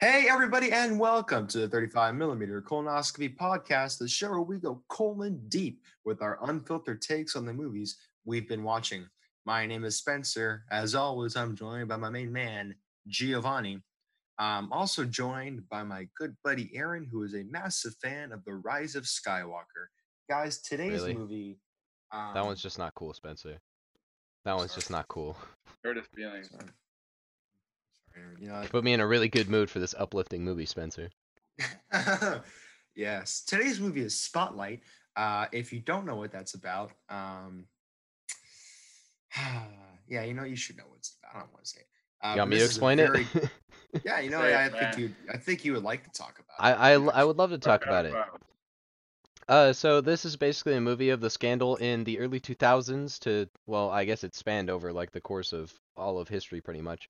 Hey, everybody, and welcome to the 35 millimeter colonoscopy podcast, the show where we go colon deep with our unfiltered takes on the movies we've been watching. My name is Spencer. As always, I'm joined by my main man, Giovanni. I'm also joined by my good buddy Aaron, who is a massive fan of The Rise of Skywalker. Guys, today's Really? movie. Um, That one's just not cool, Spencer. That one's just not cool. Hurt his feelings. sorry. Sorry, Aaron, you know, Put me in a really good mood for this uplifting movie, Spencer. yes. Today's movie is Spotlight. Uh, if you don't know what that's about, um, yeah, you know you should know what it's about. I don't want to say it. Uh, You want me to this is a explain very- it? Yeah, you know, Say I, I think you, I think you would like to talk about. I, it. I, l- I would love to talk about it. Uh, so this is basically a movie of the scandal in the early 2000s to, well, I guess it spanned over like the course of all of history pretty much.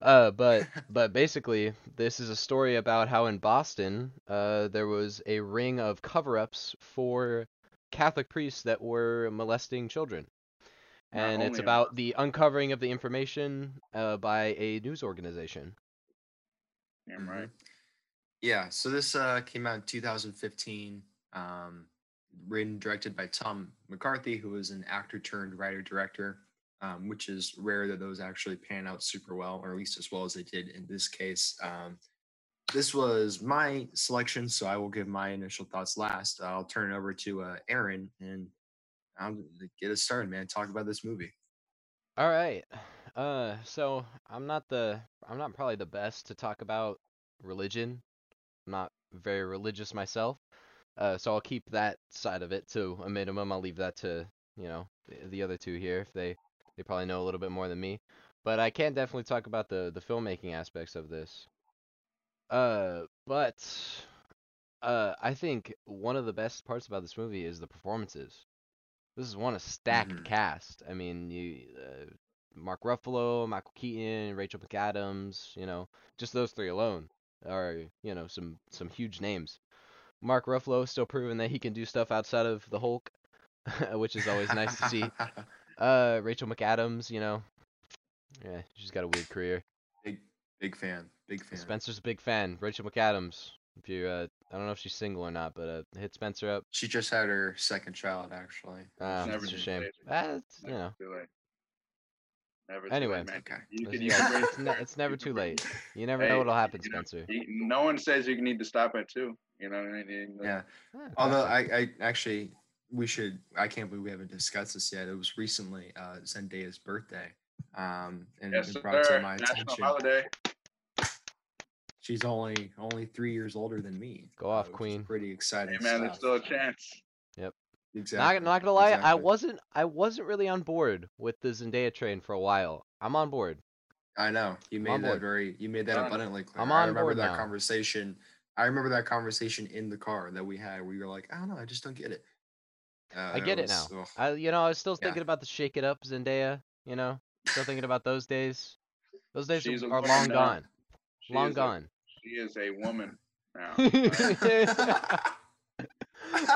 Uh, but but basically, this is a story about how in Boston, uh, there was a ring of cover-ups for Catholic priests that were molesting children. And it's about the uncovering of the information uh, by a news organization. Damn right. Mhm. Yeah, so this uh, came out in 2015. Um, written, directed by Tom McCarthy, who is an actor turned writer director, um, which is rare that those actually pan out super well, or at least as well as they did in this case. Um, this was my selection, so I will give my initial thoughts last. I'll turn it over to uh, Aaron and I'll get us started, man. Talk about this movie. All right. Uh, so I'm not the I'm not probably the best to talk about religion. I'm not very religious myself. Uh, so I'll keep that side of it to a minimum. I'll leave that to, you know, the, the other two here if they they probably know a little bit more than me. But I can definitely talk about the the filmmaking aspects of this. Uh, but uh, I think one of the best parts about this movie is the performances. This is one a stacked Mhm. cast. I mean, you uh, Mark Ruffalo, Michael Keaton, Rachel McAdams. You know, just those three alone are you know some some huge names. Mark Ruffalo still proving that he can do stuff outside of the Hulk, which is always nice to see. Uh, Rachel McAdams, you know, yeah, she's got a weird career. big, big fan. Big fan. Spencer's a big fan. Rachel McAdams. If you, uh, I don't know if she's single or not, but uh, hit Spencer up. She just had her second child, actually. Ah, never it's a shame. late. Ah, you know. Never Anyway. late. Okay. You it's, can, you yeah, it's, ne- it's never too late. You never Hey, know what'll happen, you know, Spencer. you- no one says you need to stop at two. You know what I mean? Yeah. Ah, Although. I, I actually we should I can't believe we haven't discussed this yet. It was recently uh Zendaya's birthday. Um and Yes, it brought to sir. my National attention. holiday. She's only only three years older than me. Go off, which is queen. Pretty exciting. Hey man, there's still a chance. Yep. Exactly. not, not gonna lie, I wasn't, I wasn't really on board with the Zendaya train for a while. I'm on board. I know. You made that board. very you made that Done. abundantly clear. I'm I remember board that now. conversation. I remember that conversation in the car that we had where you were like, I don't know, I just don't get it. Uh, I get it now. was- ugh. I, you know, I was still Yeah. thinking about the Shake It Up Zendaya. You know, still thinking about those days. Those days She's are, are long now. gone. She long is a- gone. she is a woman now.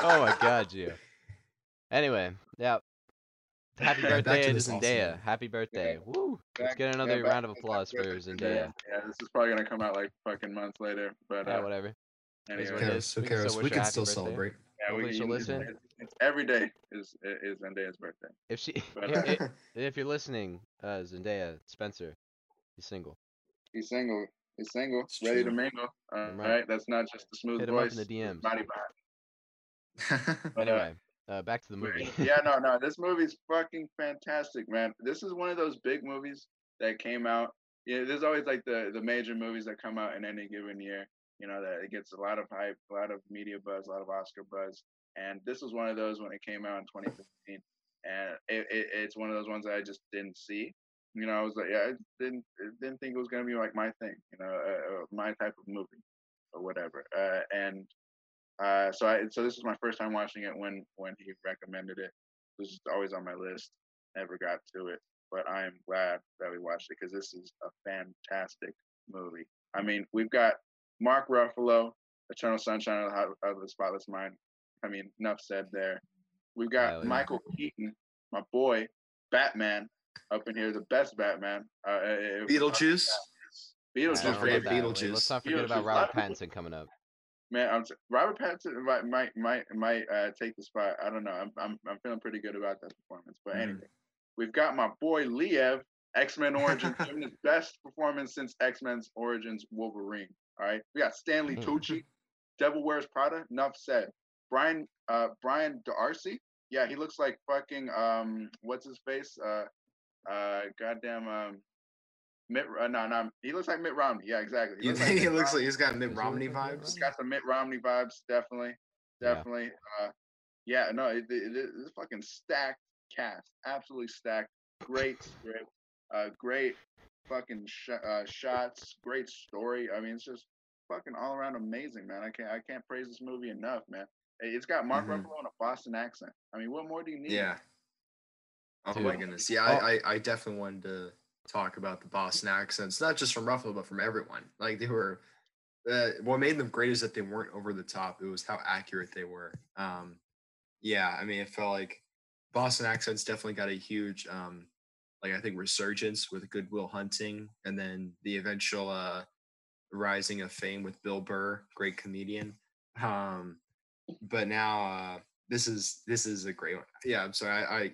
oh my god, Gio. Anyway, yeah. Happy birthday to to this awesome Zendaya. Happy birthday. Woo. Let's get another back- round of applause for it. Zendaya. Yeah, this is probably gonna come out like fucking months later, but Yeah, uh, whatever. Is anyway, what it Who is. cares? We can still We can still birthday. celebrate. yeah, Hopefully we, she'll it's- listen. It's- it's every day is is Zendaya's birthday. If she, But, if, uh, if, if you're listening, uh, Zendaya, Spencer, he's single. He's single. He's single. It's ready to mingle. All Damn right. right. That's not just a smooth Hit him up in the it's DMs. Body body. But, uh, Anyway, uh, back to the movie. yeah, no, no. This movie's fucking fantastic, man. This is one of those big movies that came out. Yeah, there's always like the the major movies that come out in any given year. You know that it gets a lot of hype, a lot of media buzz, a lot of Oscar buzz. And this was one of those when it came out in 2015, and it, it, it's one of those ones that I just didn't see. You know, I was like, yeah, I didn't didn't think it was gonna be like my thing. You know, uh, uh, my type of movie or whatever. Uh, and uh, so I so this was my first time watching it when when he recommended it. This is always on my list. Never got to it, but I am glad that we watched it because this is a fantastic movie. I mean, we've got Mark Ruffalo, Eternal Sunshine of the, of the Spotless Mind. I mean, enough said there. We've got Hell yeah. Michael Keaton, my boy, Batman, up in here, the best Batman. Uh, uh, uh, Beetlejuice. Beetlejuice. don't forget forget that. Wait, Beetlejuice. Let's not forget Beetlejuice. about A lot Robert of people- Pattinson coming up. Man, I'm t- Robert Pattinson might might might might uh, take the spot. I don't know. I'm I'm I'm feeling pretty good about that performance. But Mhm. anyway, we've got my boy Liev, X Men Origins, giving his best performance since X Men's Origins Wolverine. All right, we got Stanley Mhm. Tucci, Devil Wears Prada. Enough said. Brian uh Brian D'Arcy. Yeah, he looks like fucking um what's his face uh uh goddamn um Mitt uh, no no he looks like Mitt Romney. Yeah, exactly. He, looks like he Mitt looks Romney. like he's got Mitt Romney look like Mitt vibes. He's got some Mitt Romney vibes, definitely, Yeah. definitely. Uh, yeah, no, it, it, it- it's fucking stacked cast, absolutely stacked. Great script, uh, great fucking sh- uh, shots, great story. I mean, it's just fucking all around amazing, man. I can't, I can't praise this movie enough, man. It- It's got Mark Mhm. Ruffalo in a Boston accent. I mean, what more do you need? Yeah. Oh Dude. my goodness. Yeah, Oh. I, I, I definitely wanted to talk about the Boston accents, not just from Ruffalo, but from everyone. Like they were. Uh, what made them great is that they weren't over the top. It was how accurate they were. Um, yeah, I mean, it felt like Boston accents definitely got a huge, um, like I think resurgence with Good Will Hunting, and then the eventual uh, rising of fame with Bill Burr, great comedian. Um, but now uh, this is this is a great one. Yeah, I'm sorry. I I I,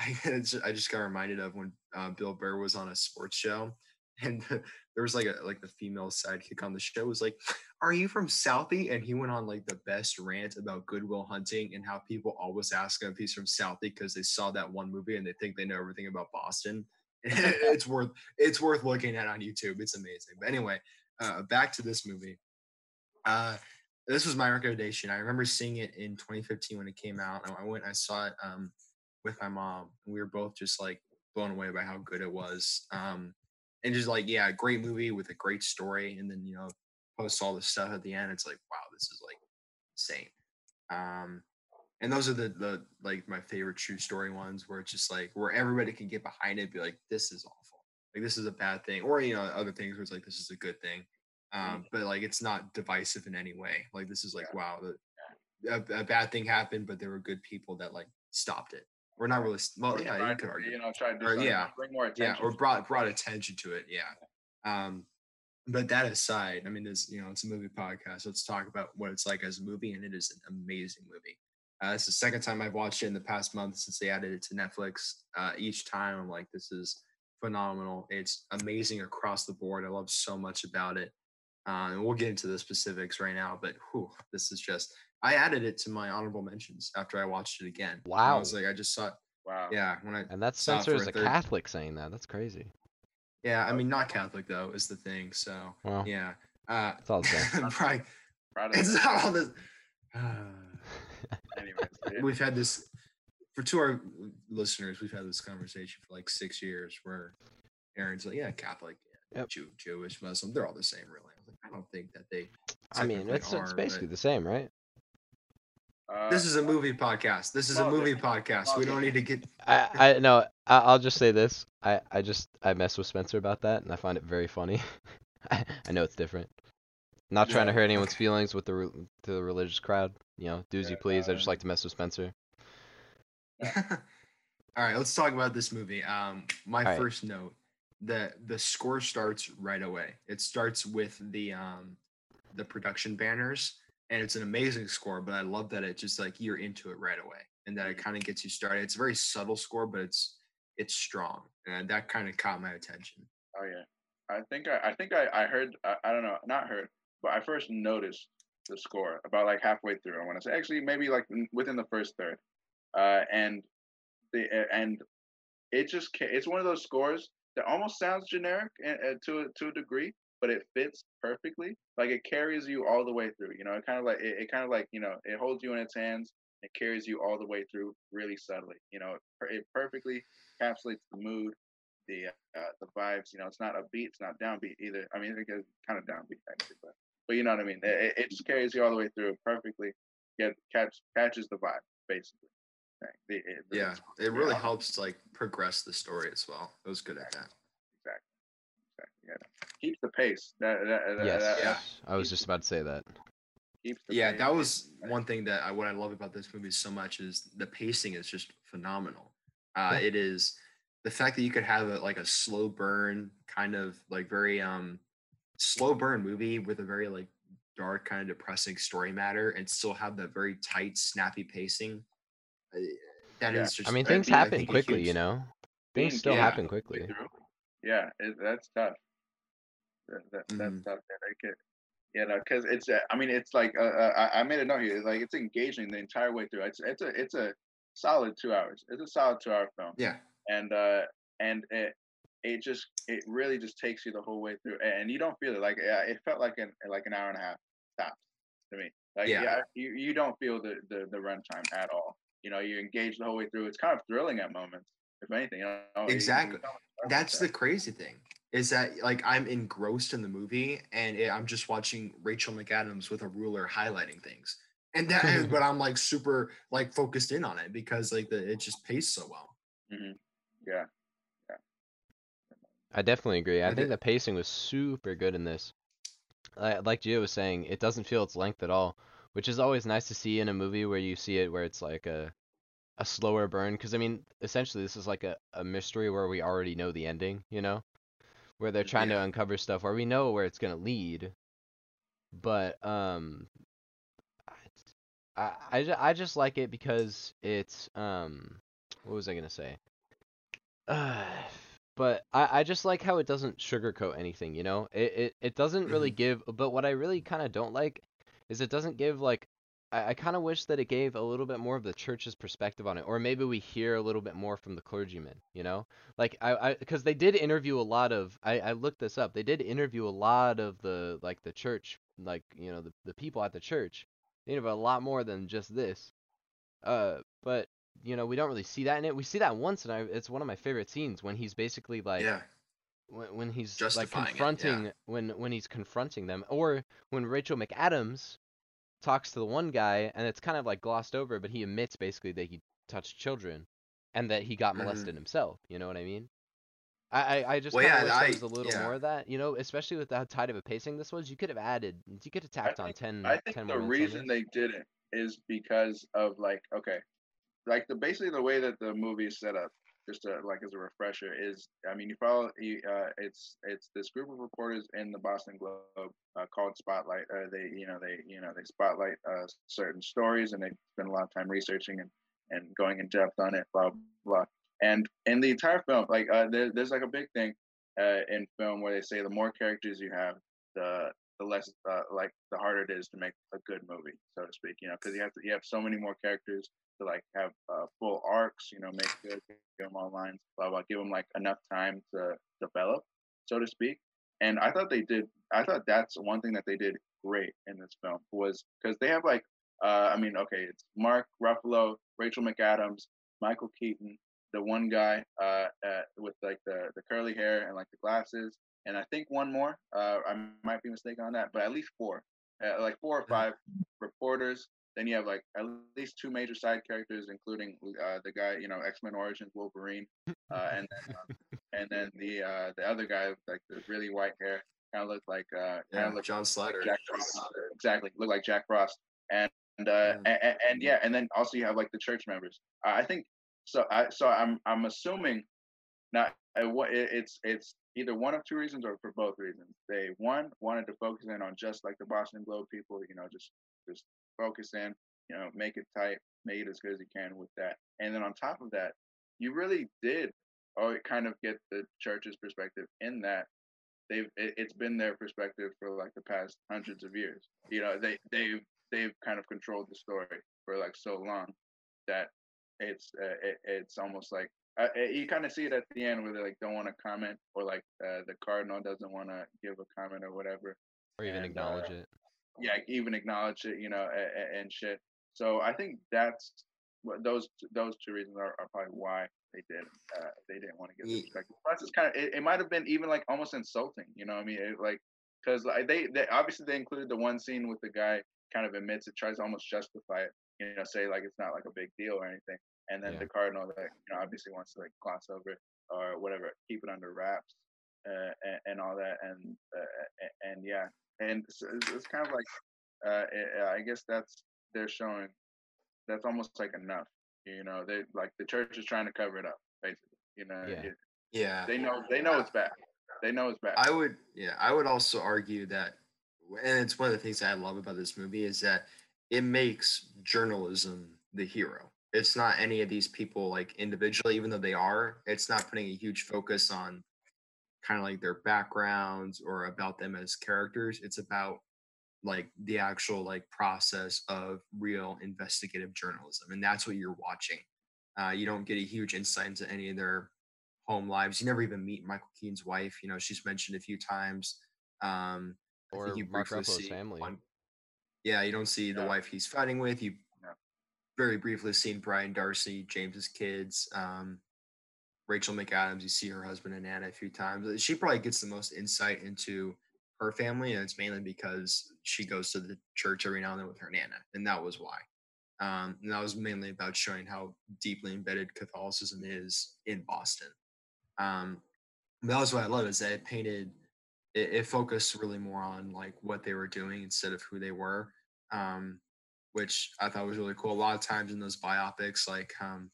I, it's ju- I just got reminded of when uh, Bill Burr was on a sports show, and there was like a like the female sidekick on the show was like, "Are you from Southie?" And he went on like the best rant about Good Will Hunting and how people always ask him if he's from Southie because they saw that one movie and they think they know everything about Boston. it's worth it's worth looking at on YouTube. It's amazing. But anyway, uh, back to this movie. Uh, this was my recommendation. I remember seeing it in 2015 when it came out. I went, I saw it um, with my mom, we were both just like blown away by how good it was. Um, and just like, yeah, great movie with a great story. And then you know, post all the stuff at the end, it's like, wow, this is like insane. Um, and those are the the like my favorite true story ones, where it's just like where everybody can get behind it, be like, this is awful, like this is a bad thing, or you know, other things where it's like this is a good thing um, but like it's not divisive in any way. Like this is like wow, the, a, a bad thing happened, but there were good people that like stopped it. We're not really. Well, Or yeah, you could argue. you know, try to Or, yeah, bring more yeah, or brought brought attention to it. Yeah. Um, but that aside, I mean, this you know, it's a movie podcast. Let's talk about what it's like as a movie, and it is an amazing movie. Uh, it's the second time I've watched it in the past month since they added it to Netflix. Uh, each time I'm like, this is phenomenal. It's amazing across the board. I love so much about it. Uh, and we'll get into the specifics right now, but whew, this is just. I added it to my honorable mentions after I watched it again. And I Wow. was like, I just saw it. wow. Yeah, when I And that's saw it Spencer for as a a third- Catholic saying that. That's crazy. Yeah, I mean, not Catholic though is the thing. So Well, yeah, uh, it's all the same. right. Proud of It's not all this. Anyways, we've had this for two of our listeners. We've had this conversation for like six years, where Aaron's like, "Yeah, Catholic, yeah, Yep. Jew, Jewish, Muslim, they're all the same, really." I was like, I don't think that they. I mean, technically it's, it's basically but the same, right? Uh, This is a movie podcast. This is a movie yeah. podcast. Well, We yeah. don't need to get. I I no. I, I'll just say this. I I just I mess with Spencer about that, and I find it very funny. I, I know it's different. Not trying to hurt anyone's feelings with the re- to the religious crowd. You know, doozy Yeah, please. I just uh, like to mess with Spencer. All right, let's talk about this movie. Um, my All right. first note: the the score starts right away. It starts with the um, the production banners, and it's an amazing score. But I love that it just like you're into it right away, and that it kind of gets you started. It's a very subtle score, but it's it's strong, and that kind of caught my attention. Oh yeah, I think I, I think I, I heard I, I don't know not heard, but I first noticed the score about like halfway through. I want to say actually maybe like within the first third, uh, and the and it just it's one of those scores that almost sounds generic a- a- to a, to a degree, but it fits perfectly. Like it carries you all the way through. You know, it kind of like it, it kind of like you know it holds you in its hands. It carries you all the way through really subtly. You know, it, it perfectly encapsulates the mood, the uh, the vibes. You know, it's not upbeat, it's not downbeat either. I mean, it's kind of downbeat actually, but but you know what I mean. It, it just carries you all the way through perfectly. Get catch catches the vibe basically. Right. The- it- the- Yeah, it's- it really yeah, helps like progress the story as well. It was good at that. Exactly. Exactly. Yeah. Keeps the pace. That, that, that, Yes, that- yeah. I was just about to say that. keeps the yeah pace. that was one thing that I, what i love about this movie so much is the pacing is just phenomenal uh Yeah. it is the fact that you could have a, like a slow burn kind of like very um slow burn movie with a very like dark kind of depressing story matter and still have that very tight snappy pacing that Yeah. is just I mean, things be, I happen think, a quickly, huge- you know. Being Things still yeah, happen quickly. Yeah, it, that's tough. That, that, That's Mhm. tough. Yeah, I could, you know, because it's. uh, I mean, it's like uh, uh, I, I made a note here. It's like it's engaging the entire way through. It's it's a it's a solid two hours. It's a solid two hour film. yeah and uh and it it just it really just takes you the whole way through and you don't feel it like yeah it felt like an like an hour and a half tops to me like yeah, Yeah. you, you don't feel the the, the runtime at all you know you're engaged the whole way through it's kind of thrilling at moments if anything you know you- you Exactly. that's with the crazy thing is that like i'm engrossed in the movie and it, i'm just watching rachel mcadams with a ruler highlighting things and that is but i'm like super like focused in on it because like the it just paced so well Mhm. yeah I definitely agree. I think it- the pacing was super good in this. Like, like Gio was saying, it doesn't feel its length at all, which is always nice to see in a movie where you see it where it's like a a slower burn. Because I mean, essentially, this is like a, a mystery where we already know the ending, you know, where they're trying to uncover stuff where we know where it's gonna lead. But um, I I, I just like it because it's um, what was I gonna say? Uh, but I, I just like how it doesn't sugarcoat anything, you know? It it, it doesn't really give but what I really kind of don't like is it doesn't give like I, I kind of wish that it gave a little bit more of the church's perspective on it, or maybe we hear a little bit more from the clergymen, you know? Like I, because they did interview a lot of I, I looked this up. They did interview a lot of the like the church, like you know the the people at the church. They interview a lot more than just this. Uh, but you know we don't really see that in it. We see that once, and I, it's one of my favorite scenes when he's basically like yeah when, when he's like Justifying it, yeah. confronting when when he's confronting them or when Rachel McAdams talks to the one guy and it's kind of like glossed over but he admits basically that he touched children and that he got Mhm. molested himself you know what I mean I I, I just Well, yeah, wish there was a little yeah. more of that you know especially with how tight of a pacing this was you could have added you could have tacked on think- 10 I think 10 the reason they didn't is because of like okay, like the basically the way that the movie is set up. Just to, like as a refresher is, I mean, you follow. You, uh, it's it's this group of reporters in the Boston Globe uh, called Spotlight. Uh, they you know they you know they spotlight uh, certain stories and they spend a lot of time researching and and going in depth on it. Blah blah. And in the entire film, like uh, there, there's like a big thing uh, in film where they say the more characters you have, the the less like the harder it is to make a good movie, so to speak. You know, because you have to you have so many more characters to like have uh, full arcs. You know, make good, give them all lines, blah blah. Give them like enough time to develop, so to speak. And I thought they did. I thought that's one thing that they did great in this film was because they have like uh, I mean, okay, it's Mark Ruffalo, Rachel McAdams, Michael Keaton, the one guy uh, uh, with like the the curly hair and like the glasses, and I think one more. Uh, I might be mistaken on that, but at least four, uh, like four or five reporters. Then you have like at least two major side characters, including uh, the guy, you know, X Men Origins Wolverine, uh, and then um, and then the uh, the other guy with like the really white hair, kind of looked like uh, yeah looked John Slattery Jack Frost. Exactly, look like Jack Frost. And and, uh, Yeah. and and yeah, and then also you have like the church members. Uh, I think so. I so I'm I'm assuming not uh, what it, it's it's either one of two reasons or for both reasons. They one wanted to focus in on just like the Boston Globe people, you know, just just focus in, you know, make it tight, make it as good as you can with that. And then on top of that, you really did oh, kind of get the church's perspective in that they've it, it's been their perspective for like the past hundreds of years. You know, they they've they've kind of controlled the story for like so long that it's uh, it, it's almost like uh, uh, you kind of see it at the end where they like don't want to comment or like uh, the cardinal doesn't want to give a comment or whatever. or even and, acknowledge uh, it Yeah, even acknowledge it, you know, and, and shit. So I think that's what those those two reasons are, are probably why they did uh, they didn't want to give the Ye- perspective. Plus, it's kind of it, it might have been even like almost insulting, you know. what I mean, it, like because like they, they obviously they included the one scene with the guy kind of admits it, tries to almost justify it, you know, say like it's not like a big deal or anything, and then Yeah. the cardinal that you know obviously wants to like gloss over it or whatever, keep it under wraps uh, and, and all that, and uh, and yeah, and so it's, it's kind of like uh, I I guess that's they're showing that's almost like enough, you know. They like the church is trying to cover it up, basically, You know, Yeah. it- Yeah. they know they know it's bad. They know it's bad. I would, yeah, I would also argue that, and it's one of the things I love about this movie is that it makes journalism the hero. It's not any of these people like individually, even though they are. It's not putting a huge focus on kind of like their backgrounds or about them as characters. It's about like the actual like process of real investigative journalism, and that's what you're watching. Uh, you don't get a huge insight into any of their home lives. You never even meet Michael Keaton's wife. You know, she's mentioned a few times. Um, Or you Mark briefly Ruffalo's see family. one- yeah, you don't see the wife he's fighting with. You Yeah. very briefly seen Brian d'Arcy, James's kids. Um, Rachel McAdams, you see her husband and Anna a few times. She probably gets the most insight into her family, and it's mainly because she goes to the church every now and then with her nana, and that was why. Um, and that was mainly about showing how deeply embedded Catholicism is in Boston. Um, that was what I love is that it painted, it, it focused really more on like what they were doing instead of who they were, um, which I thought was really cool. A lot of times in those biopics, like um,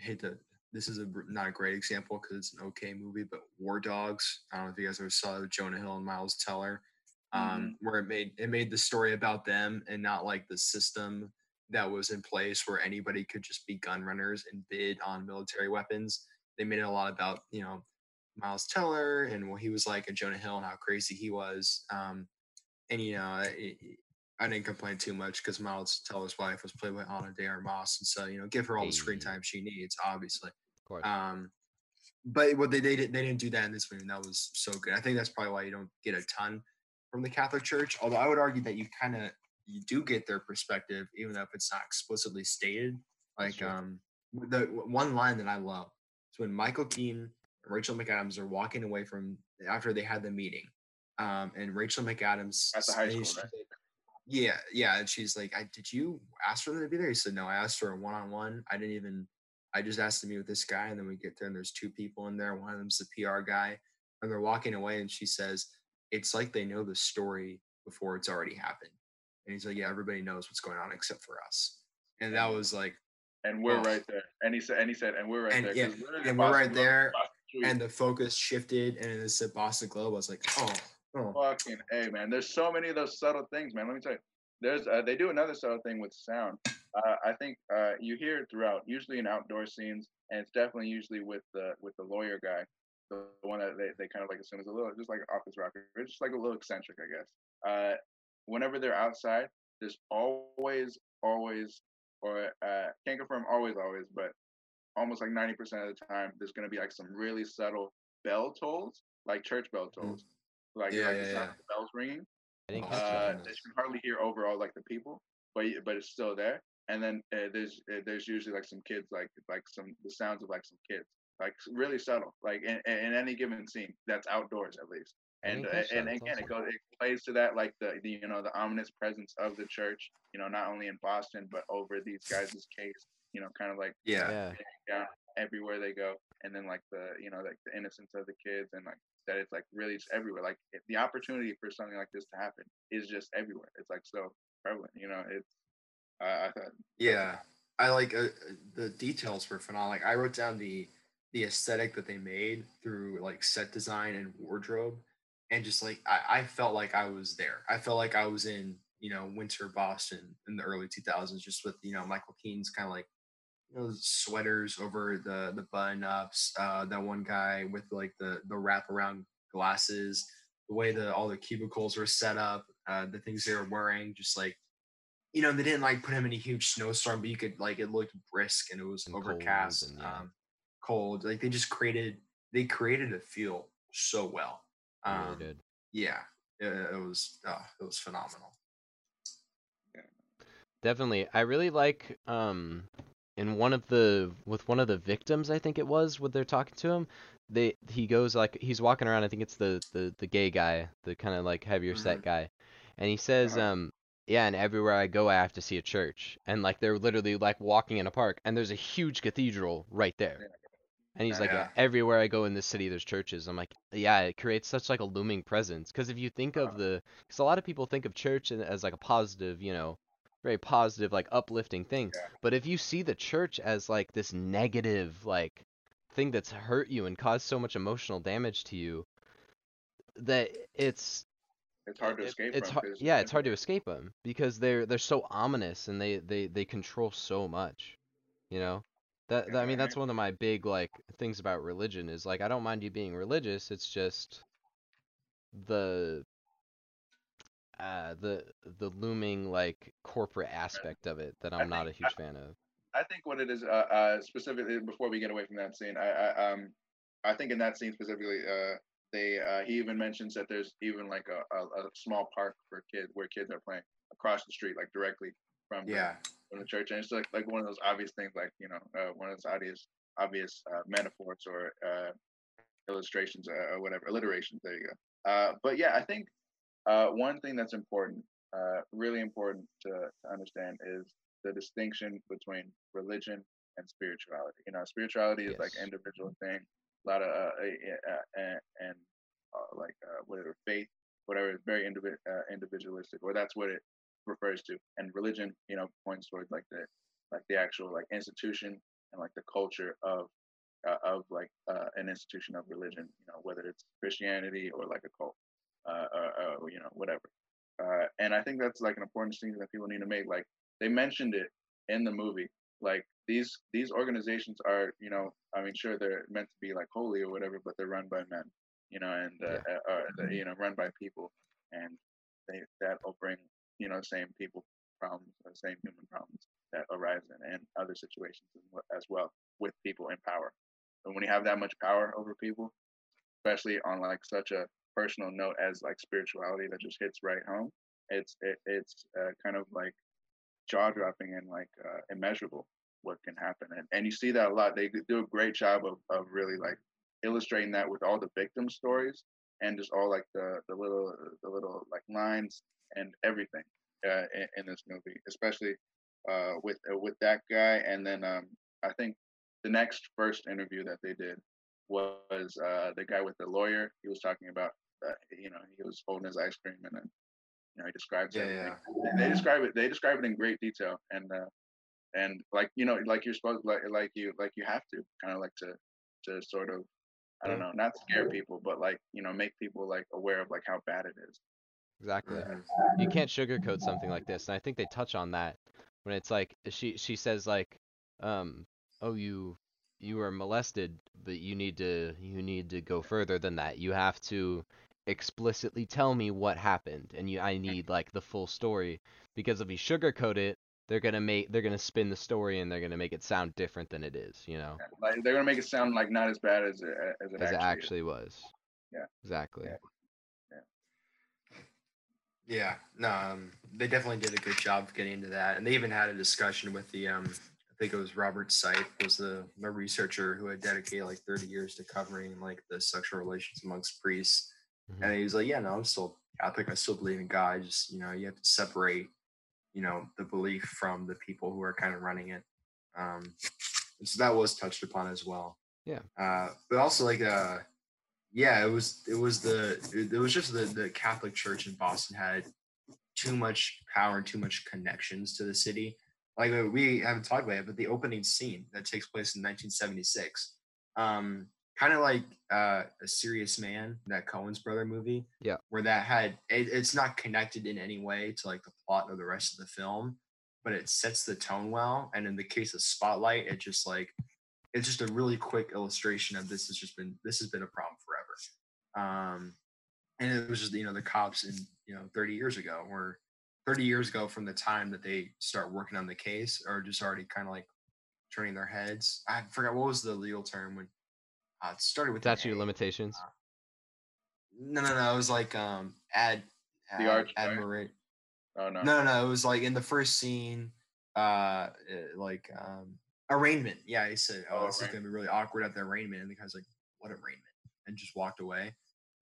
I hate to this is a not a great example because it's an okay movie, but War Dogs. I don't know if you guys ever saw Jonah Hill and Miles Teller, um, where it made it made the story about them and not like the system that was in place where anybody could just be gun runners and bid on military weapons. They made it a lot about you know Miles Teller and what he was like, and Jonah Hill and how crazy he was. Um, and you know, it- I didn't complain too much because Miles Teller's wife was played by Ana de Armas, and so you know, give her all the screen time she needs, obviously. Um, but what they they, did, they didn't do that in this movie, and that was so good. I think that's probably why you don't get a ton from the Catholic Church. Although I would argue that you kind of you do get their perspective, even though if it's not explicitly stated. Like um, the one line that I love is when Michael Keaton and Rachel McAdams are walking away from after they had the meeting, um, and Rachel McAdams At the high school, right? Yeah, yeah, and she's like, I, "Did you ask for them to be there?" He said, "No, I asked for a one-on-one. I didn't even. I just asked to meet with this guy, and then we get there, and there's two people in there. One of them's the PR guy, and they're walking away, and she says, "It's like they know the story before it's already happened." And he's like, "Yeah, everybody knows what's going on except for us." And that was like, and we're Oh. right there. And he said, and he said, and we're right And there. yeah, and we're right there, and the focus shifted, and it said Boston Globe. I was like, "Oh, oh, fucking hey, man. There's so many of those subtle things, man. Let me tell you. There's uh, they do another subtle thing with sound. Uh, I think uh, you hear it throughout, usually in outdoor scenes, and it's definitely usually with the with the lawyer guy, the, one that they, they kind of like assume is a little just like office rocker, it's just like a little eccentric, I guess. Uh, whenever they're outside, there's always, always, or uh, can't confirm always, always, but almost like 90% of the time, there's gonna be like some really subtle bell tolls, like church bell tolls, like. Yeah, like yeah, the sound yeah. of the bells ringing I didn't catch uh, that. goodness. that you can hardly hear overall like the people, but but it's still there. And then uh, there's uh, there's usually like some kids like like some the sounds of like some kids like really subtle like in, in any given scene that's outdoors at least. I And uh, and that. That's again it goes it plays to that like the, the you know the ominous presence of the church you know not only in Boston but over these guys' case you know kind of like yeah, Yeah. everywhere they go and then like the you know like the innocence of the kids and like that it's like really just everywhere like the opportunity for something like this to happen is just everywhere it's like so prevalent you know it's uh, i thought yeah." I like uh, the details were phenomenal. Like I wrote down the the aesthetic that they made through like set design and wardrobe, and just like I, I felt like I was there. I felt like I was in you know winter Boston in the early 2000s, just with you know Michael Keaton's kind of like you know sweaters over the the button ups. Uh, that one guy with like the the wrap around glasses, the way the all the cubicles were set up, uh, the things they were wearing, just like you know they didn't like put him in a huge snowstorm, but you could like it looked brisk and it was And cold overcast, and, yeah. um, cold. Like they just created they created a feel so well. Um, really did. yeah, it, it was uh, it was phenomenal. Yeah. Definitely. I really like um in one of the with one of the victims, I think it was, when they're talking to him, they he goes like he's walking around, I think it's the the the gay guy, the kind of like heavier set guy. And he says um yeah, and everywhere I go I have to see a church. And like they're literally like walking in a park and there's a huge cathedral right there. And he's like, Yeah. everywhere I go in this city, there's churches. I'm like, yeah, it creates such like a looming presence. Because if you think of the, because a lot of people think of church as like a positive, you know, very positive, like uplifting thing. Yeah. But if you see the church as like this negative, like thing that's hurt you and caused so much emotional damage to you that it's It's hard to it- escape it's hard, yeah, it's hard to escape them because they're they're so ominous and they they they control so much, you know. That, that I mean that's mm-hmm. one of my big like things about religion is like I don't mind you being religious. It's just the uh the the looming like corporate aspect of it that I I'm not a think- huge fan of. I think what it is, uh, uh, specifically before we get away from that scene, I, I um, I think in that scene specifically, uh, they uh, he even mentions that there's even like a, a, a small park for kids where kids are playing across the street, like directly from the, Yeah. from the church, and it's like like one of those obvious things, like you know, uh, one of those obvious obvious uh, metaphors or uh, illustrations uh, or whatever alliterations. There you go. Uh, but yeah, I think uh, one thing that's important, uh, really important to, to understand is the distinction between religion and spirituality. You know, spirituality is like individual thing. A lot of uh, and, and uh, like uh, whatever faith, whatever is very indivi- uh, individualistic, or that's what it refers to. And religion, you know, points towards like the like the actual like institution and like the culture of uh, of like uh, an institution of religion. You know, whether it's Christianity or like a cult, uh, uh, uh, you know, whatever. Uh, and I think that's like an important thing that people need to make. Like they mentioned it in the movie. Like these these organizations are, you know, I mean, sure they're meant to be like holy or whatever, but they're run by men, you know, and uh, uh, uh, they're, you know, run by people, and they that will bring, you know, same people problems, the same human problems that arise in, in other situations as as well with people in power. And when you have that much power over people, especially on like such a personal note as like spirituality that just hits right home, it's it, it's uh, kind of like jaw dropping and like uh, immeasurable what can happen. And, and you see that a lot. They do a great job of, of really like illustrating that with all the victim stories and just all like the the little the little like lines and everything uh, in, in this movie especially uh, with uh, with that guy. And then um, i think the next first interview that they did was uh, the guy with the lawyer. He was talking about uh, you know he was holding his ice cream and then you know he describes Yeah, everything yeah. they describe it they describe it in great detail and uh and like you know like you're supposed like like you like you have to kind of like to to sort of i don't know not scare people but like you know make people like aware of like how bad it is Exactly. You can't sugarcoat something like this, and I think they touch on that when it's like she she says like, um, oh you you were molested, but you need to you need to go further than that. You have to explicitly tell me what happened, and you I need like the full story because if you sugarcoat it, they're gonna make they're gonna spin the story and they're gonna make it sound different than it is. You know, like they're gonna make it sound like not as bad as it as it as actually, it is. actually was. Yeah. Exactly. Yeah. Yeah, no, um, they definitely did a good job of getting into that, and they even had a discussion with the, um, I think it was Robert Sipe was the the researcher who had dedicated like 30 years to covering like the sexual relations amongst priests, Mhm. and he was like, yeah, no, I'm still Catholic, I still believe in God, just you know, you have to separate, you know, the belief from the people who are kind of running it, um, and so that was touched upon as well. Yeah. uh, but also like uh yeah, it was it was the it, it was just the the Catholic Church in Boston had too much power and too much connections to the city. Like we haven't talked about it, but the opening scene that takes place in 1976, um, kind of like uh, a Serious Man, that Coen brothers movie. Yeah. where that had it, it's not connected in any way to like the plot of the rest of the film, but it sets the tone well. And in the case of Spotlight, it just like it's just a really quick illustration of this has just been this has been a problem forever. Um, and it was just you know the cops in you know 30 years ago or 30 years ago from the time that they start working on the case are just already kind of like turning their heads. I forgot what was the legal term when uh, it started with an Statute of A. limitations. No, no, no. It was like um ad The ad, archway. admirate. oh no No, no, it was like in the first scene, uh, uh, like um, arraignment. Yeah, he said, "Oh, Oh, this is gonna be really awkward at the arraignment," and the guy's like, "What arraignment?" and just walked away.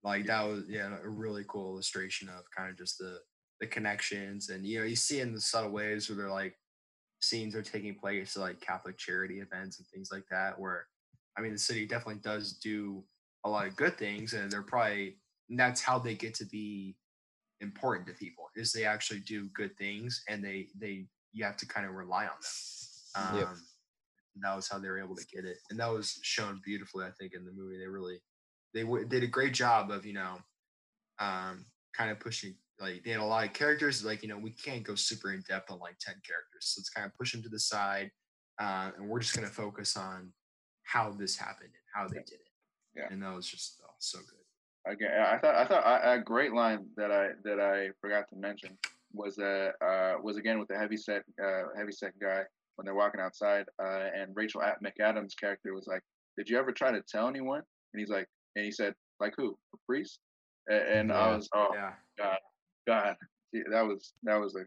Like that was yeah, a really cool illustration of kind of just the the connections, and you know, you see in the subtle ways where they're like scenes are taking place at like Catholic charity events and things like that. Where I mean, the city definitely does do a lot of good things, and they're probably and that's how they get to be important to people is they actually do good things and they they you have to kind of rely on them um Yep. That was how they were able to get it, and that was shown beautifully. I think in the movie, they really they w- did a great job of you know, um, kind of pushing like they had a lot of characters. Like you know, we can't go super in depth on like ten characters, so let's kind of push them to the side, uh, and we're just gonna focus on how this happened and how they did it. Yeah. and that was just oh, so good. Again, I thought I thought a, a great line that I that I forgot to mention was that uh, was again with the heavy set uh, heavy set guy when they're walking outside, uh, and Rachel At- McAdams' character was like, "Did you ever try to tell anyone?" And he's like, and he said, "Like who? A priest?" And, and I was, oh Yeah, God, Yeah, that was that was a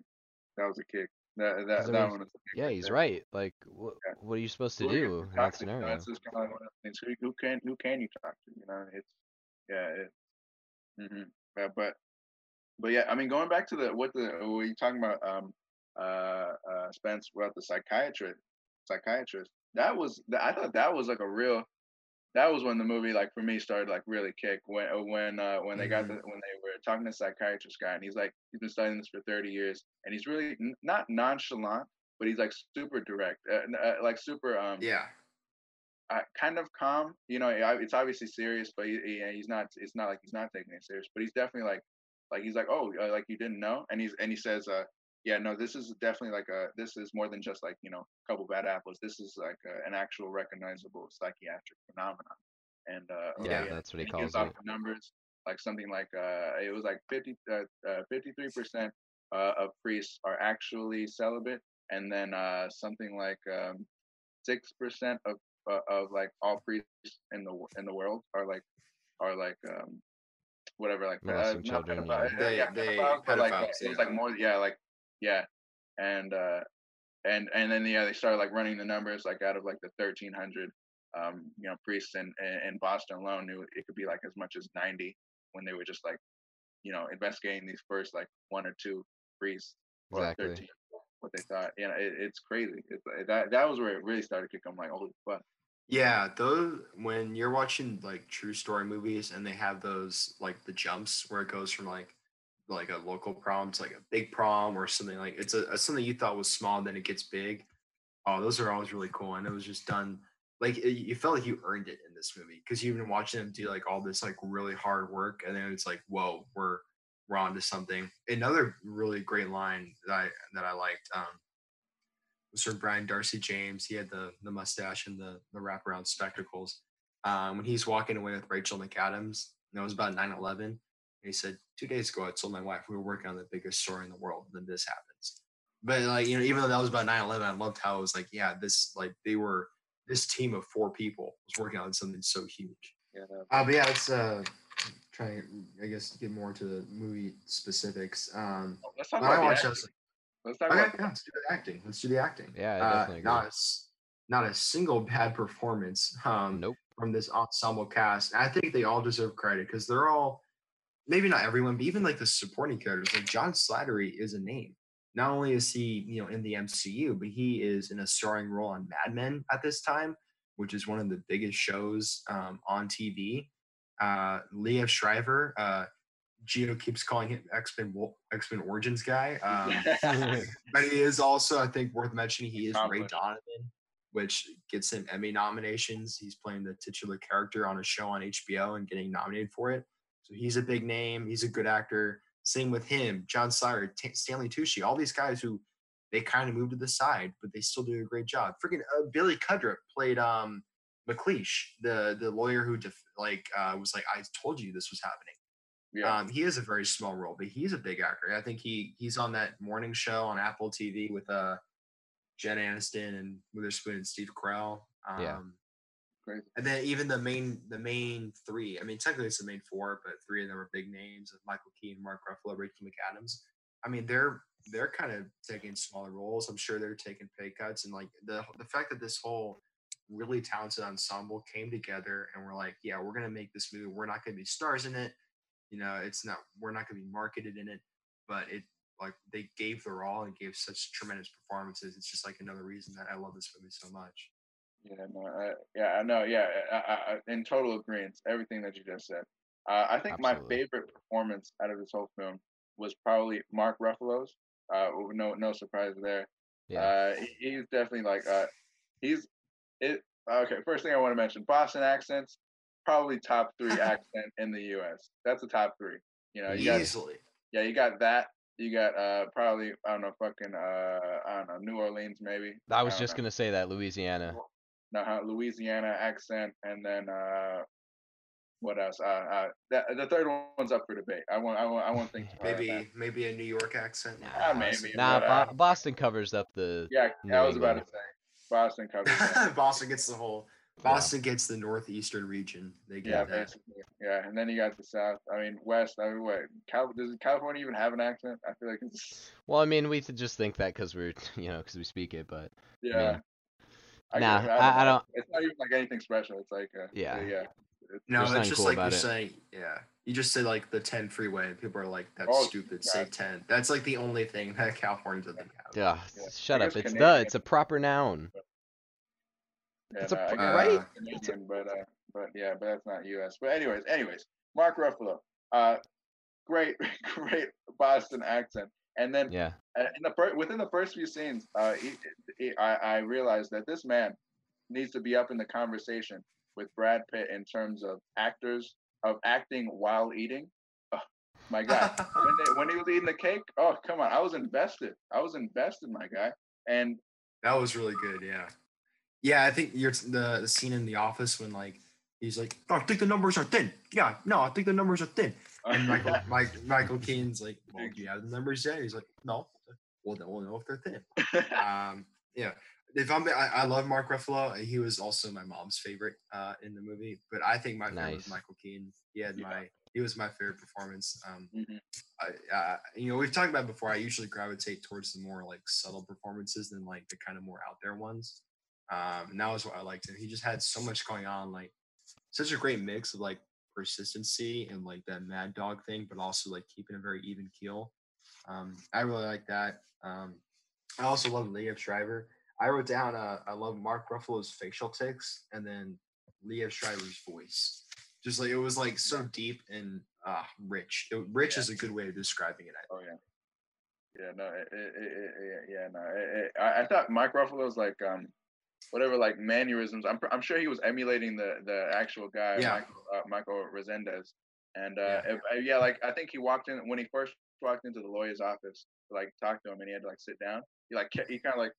that was a kick. That that, that one Yeah, he's there. right. Like, what Yeah. what are you supposed to Who do in that scenario? That's just kind of one of the things. Who, who can who can you talk to? You know, it's yeah, it, hmm yeah, but but yeah, I mean, going back to the what the what you talking about, um, uh, uh, Spence about the psychiatrist, psychiatrist. That was I thought that was like a real. That was when the movie, like for me, started like really kick when uh, when uh, when they got the, when they were talking to the psychiatrist guy, and he's like he's been studying this for thirty years, and he's really n- not nonchalant, but he's like super direct, uh, uh, like super um yeah, uh, kind of calm. You know, it's obviously serious, but he, he, he's not. It's not like he's not taking it serious, but he's definitely like, like he's like, oh, uh, like you didn't know, and he's and he says, uh, yeah, no, this is definitely like a, this is more than just like you know, a couple bad apples. This is like a, an actual recognizable psychiatric phenomenon, and uh, Yeah, okay, that's what he he calls it. numbers, like something like uh, it was like 50, uh, uh, 53% uh, of priests are actually celibate, and then uh, something like um, six percent of uh, of like all priests in the in the world are like are like um whatever like uh, not children, pedophile- yeah. uh, They- yeah, they- pedophiles, but like uh, pedophiles, it was yeah. like more yeah like yeah and uh and and then yeah they started like running the numbers like out of like the 1300 um you know priests in in Boston alone knew it could be like as much as 90 when they were just like you know investigating these first like one or two priests Exactly. 13 what they thought you know it, it's crazy it's, that that was where it really started kicking I'm like holy fuck Yeah, those when you're watching like true story movies and they have those like the jumps where it goes from like like a local prom to like a big prom or something like it's a, a something you thought was small then it gets big. Oh, those are always really cool and it was just done like it, you felt like you earned it in this movie because you've been watching them do like all this like really hard work and then it's like whoa we're we're on to something. Another really great line that I that I liked um Sir Brian d'Arcy James. He had the the mustache and the the wraparound spectacles. Um, when he's walking away with Rachel McAdams, and it was about 9-11. And he said, Two days ago I told my wife we were working on the biggest story in the world, and then this happens. But like, you know, even though that was about 9-11, I loved how it was like, yeah, this like they were this team of four people was working on something so huge. yeah that- Uh, but yeah, let's uh try I guess get more to the movie specifics. Um let's talk when I about the watched acting. this, let's talk Okay, about yeah, let's do the acting. Let's do the acting. Yeah, I Uh, definitely not agree. a, s- not a single bad performance um, Nope. from this ensemble cast. And I think they all deserve credit because they're all, maybe not everyone, but even like the supporting characters. Like John Slattery is a name. Not only is he, you know, in the MCU, but he is in a starring role on Mad Men at this time, which is one of the biggest shows um, on TV. Uh, Liev Schreiber, uh, Gio keeps calling him X Men X Men Origins guy. Um, but he is also, I think, worth mentioning. He is Ray Donovan, which gets him Emmy nominations. He's playing the titular character on a show on HBO and getting nominated for it. So he's a big name. He's a good actor. Same with him, John Sire, T- Stanley Tucci, all these guys who they kind of moved to the side, but they still do a great job. Freaking uh, Billy Crudup played um MacLeish, the the lawyer who def- like uh, was like, I told you this was happening. yeah Um, he has a very small role, but he's a big actor. I think he he's on that morning show on Apple TV with uh Jen Aniston and Witherspoon and Steve Carell. Um, Yeah. Crazy. And then even the main the main three. I mean, technically it's the main four, but three of them are big names: Michael Keaton, Mark Ruffalo, Rachel McAdams. I mean, they're they're kind of taking smaller roles. I'm sure they're taking pay cuts, and like the the fact that this whole really talented ensemble came together and we're like, yeah, we're gonna make this movie. We're not gonna be stars in it. You know, it's not. We're not gonna be marketed in it, but it like they gave their all and gave such tremendous performances. It's just like another reason that I love this movie so much. Yeah, no, I, yeah, I know. Yeah, I, I, I, in total agreement, everything that you just said. Uh, I think my favorite performance out of this whole film was probably Mark Ruffalo's. Uh, no, no surprise there. Yeah. Uh, he's definitely like, uh, he's it okay. First thing I want to mention: Boston accents, probably top three accent in the U.S. That's the top three. You know, you got Easily. yeah, you got that. You got uh probably I don't know fucking uh I don't know New Orleans maybe. I was don't just know. gonna say that Louisiana. No huh, Louisiana accent, and then uh what else? Uh, uh that, the third one's up for debate. I want I want I want to think too that. Maybe maybe a New York accent. Ah, maybe. Nah, but, uh, Bo- Boston covers up the. Yeah, New I was about to say Boston covers. Boston gets the whole. Yeah. Boston gets the northeastern region. They get Yeah, that. basically. Yeah, and then you got the South. I mean, West. I mean, what? Cal- does California even have an accent? I feel like it's. Well, I mean, we just think that because we're, you know, because we speak it, but Yeah. mean, I nah, guess- I- I don't- It's not even like anything special. It's like. Uh, Yeah. Yeah. It's, No, it's just cool like you're it. saying. Yeah, you just say like the 10 freeway, and people are like, "That's Oh, stupid." Say 10. That's like the only thing that California doesn't have. yeah, Yeah. shut up. guess It's the. It's a proper noun. Yeah, It's a no, I pr- right? it's Canadian, but uh, but yeah, but that's not U.S. But anyways, anyways, Mark Ruffalo, uh, great, great Boston accent, and then Yeah. uh, in the fir- within the first few scenes, uh, he, he, I, I realized that this man needs to be up in the conversation with Brad Pitt in terms of actors of acting while eating. Oh, my God, when, they, when he was eating the cake, oh come on, I was invested. I was invested, my guy, and That was really good. Yeah. Yeah, I think you're the, the scene in the office when like he's like, "Oh, I think the numbers are thin. Yeah, no, I think the numbers are thin. And Michael Mike, Michael Keaton's like, well, do you have the numbers yet? He's like, no. Well, then we'll know if they're thin. Um, yeah. If I'm, I, I love Mark Ruffalo. He was also my mom's favorite uh, in the movie, but I think my favorite was Michael Keane. He had Yeah. my, he was my favorite performance. Um, Mhm. I, uh, you know, we've talked about it before. I usually gravitate towards the more like subtle performances than like the kind of more out there ones. Um, and that was what I liked him. He just had so much going on, like such a great mix of like persistency and like that mad dog thing, but also like keeping a very even keel. Um, I really like that. Um, I also love Liev Schreiber. I wrote down uh, I love Mark Ruffalo's facial tics and then Liev Schreiber's voice. Just like it was like so deep and uh, rich. It, rich Yeah. is a good way of describing it. I Oh yeah, yeah. No, it, it, yeah, no. I, I thought Mike Ruffalo's like um, whatever like mannerisms. I'm I'm sure he was emulating the the actual guy, Yeah. Michael, uh, Michael Rezendes. And uh, Yeah. if, uh, yeah, like I think he walked in when he first walked into the lawyer's office to like talk to him, and he had to like sit down. He like ke- he kind of like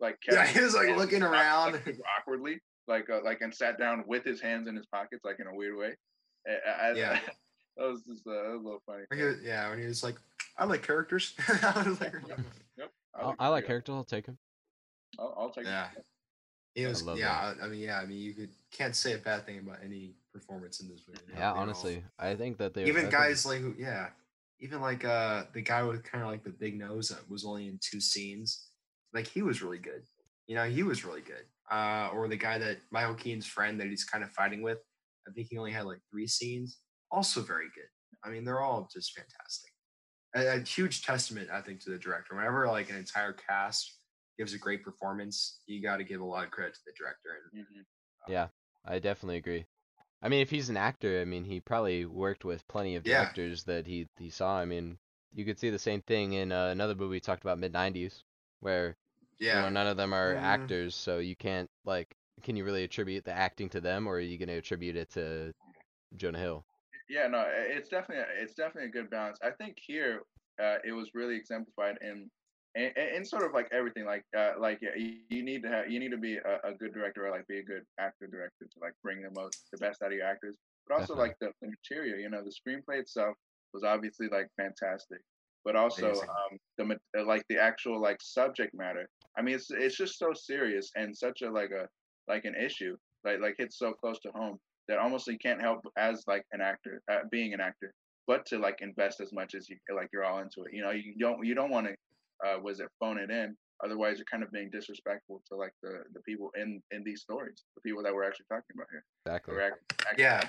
like kept Yeah, his he was, like, looking pockets, around. like, awkwardly, like uh, like and sat down with his hands in his pockets, like in a weird way. I, I, Yeah. that was just uh, that was a little funny. When was- yeah, when he was like, I like characters. I was like, Yep. I, I like yeah. character. I'll take him. I'll, I'll take Yeah. It. Was, love yeah. I I mean, yeah. I mean, you could can't say a bad thing about any performance in this movie. Yeah, they all- honestly, I think that they even I think- guys like who, yeah, even like uh the guy with kind of like the big nose that was only in two scenes, like he was really good. You know, he was really good. Uh, or the guy that Michael Keaton's friend that he's kind of fighting with, I think he only had like three scenes, also very good. I mean, they're all just fantastic. A, a huge testament, I think, to the director. Whenever like an entire cast gives a great performance, you got to give a lot of credit to the director. And Mhm. Yeah, I definitely agree. I mean, if he's an actor, I mean, he probably worked with plenty of Yeah. directors that he he saw. I mean, you could see the same thing in uh, another movie we talked about, mid '90s, where you yeah, know none of them are actors, so you can't like, can you really attribute the acting to them, or are you gonna attribute it to Jonah Hill? Yeah, no, it's definitely it's definitely a good balance. I think here uh, it was really exemplified in, in in sort of like everything. Like uh, like yeah, you, you need to have you need to be a, a good director or like be a good actor director to like bring the most the best out of your actors. But also Definitely. like the, the material, you know, the screenplay itself was obviously like fantastic. But also um, the uh, like the actual like subject matter. I mean, it's it's just so serious and such a like a like an issue like like hits so close to home that almost you can't help as like an actor uh, being an actor but to like invest as much as you like you're all into it you know you don't you don't want to uh was it phone it in. Otherwise you're kind of being disrespectful to like the the people in in these stories the people that we're actually talking about here. Exactly. We're act- yeah.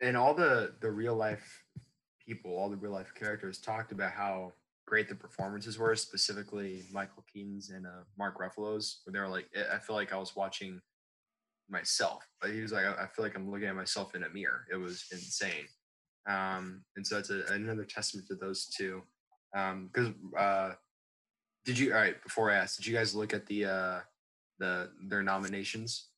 And all the the real life people all the real life characters talked about how great the performances were specifically michael keaton's and uh, mark ruffalo's where they were like i I feel like i was watching myself. But he was like i I feel like i'm looking at myself in a mirror. It was insane. Um and so it's a, another testament to those two. Um because uh did you all right before i ask did you guys look at the uh the their nominations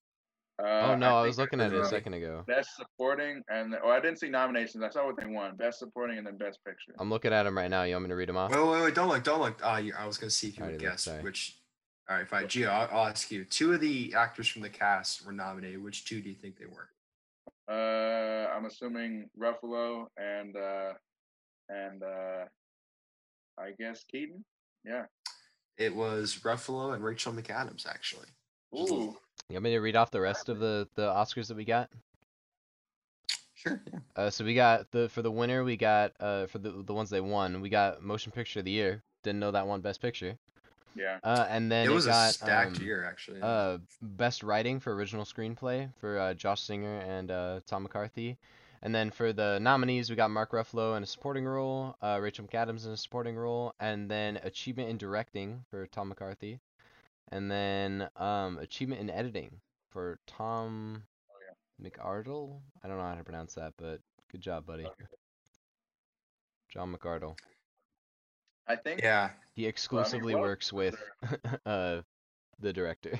Uh, oh no, I, think was looking at it a uh, second ago. Best supporting and oh, I didn't see nominations. I saw what they won: best supporting and then best picture. I'm looking at them right now. You want me to read them off? Wait, wait, wait! Don't look, don't look. Uh, you, I was gonna see if you would guess sorry. which. All right, fine. Gio, I'll, I'll ask you. Two of the actors from the cast were nominated. Which two do you think they were? Uh, I'm assuming Ruffalo and uh, and uh, I guess Keaton. Yeah. It was Ruffalo and Rachel McAdams, actually. Just a little- Ooh. You want me to read off the rest of the the Oscars that we got? Sure. Yeah. Uh, so we got the for the winner we got uh for the the ones they won we got motion picture of the year. Didn't know that one best picture. Yeah. Uh, and then it was got a stacked um, year, actually. uh best writing for original screenplay for uh, Josh Singer and uh, Tom McCarthy. And then for the nominees, we got Mark Ruffalo in a supporting role, uh, Rachel McAdams in a supporting role, and then achievement in directing for Tom McCarthy, and then um, achievement in editing for Tom McArdle. I don't know how to pronounce that, but good job, buddy. John McArdle. I think. yeah. He exclusively well works with uh, the director.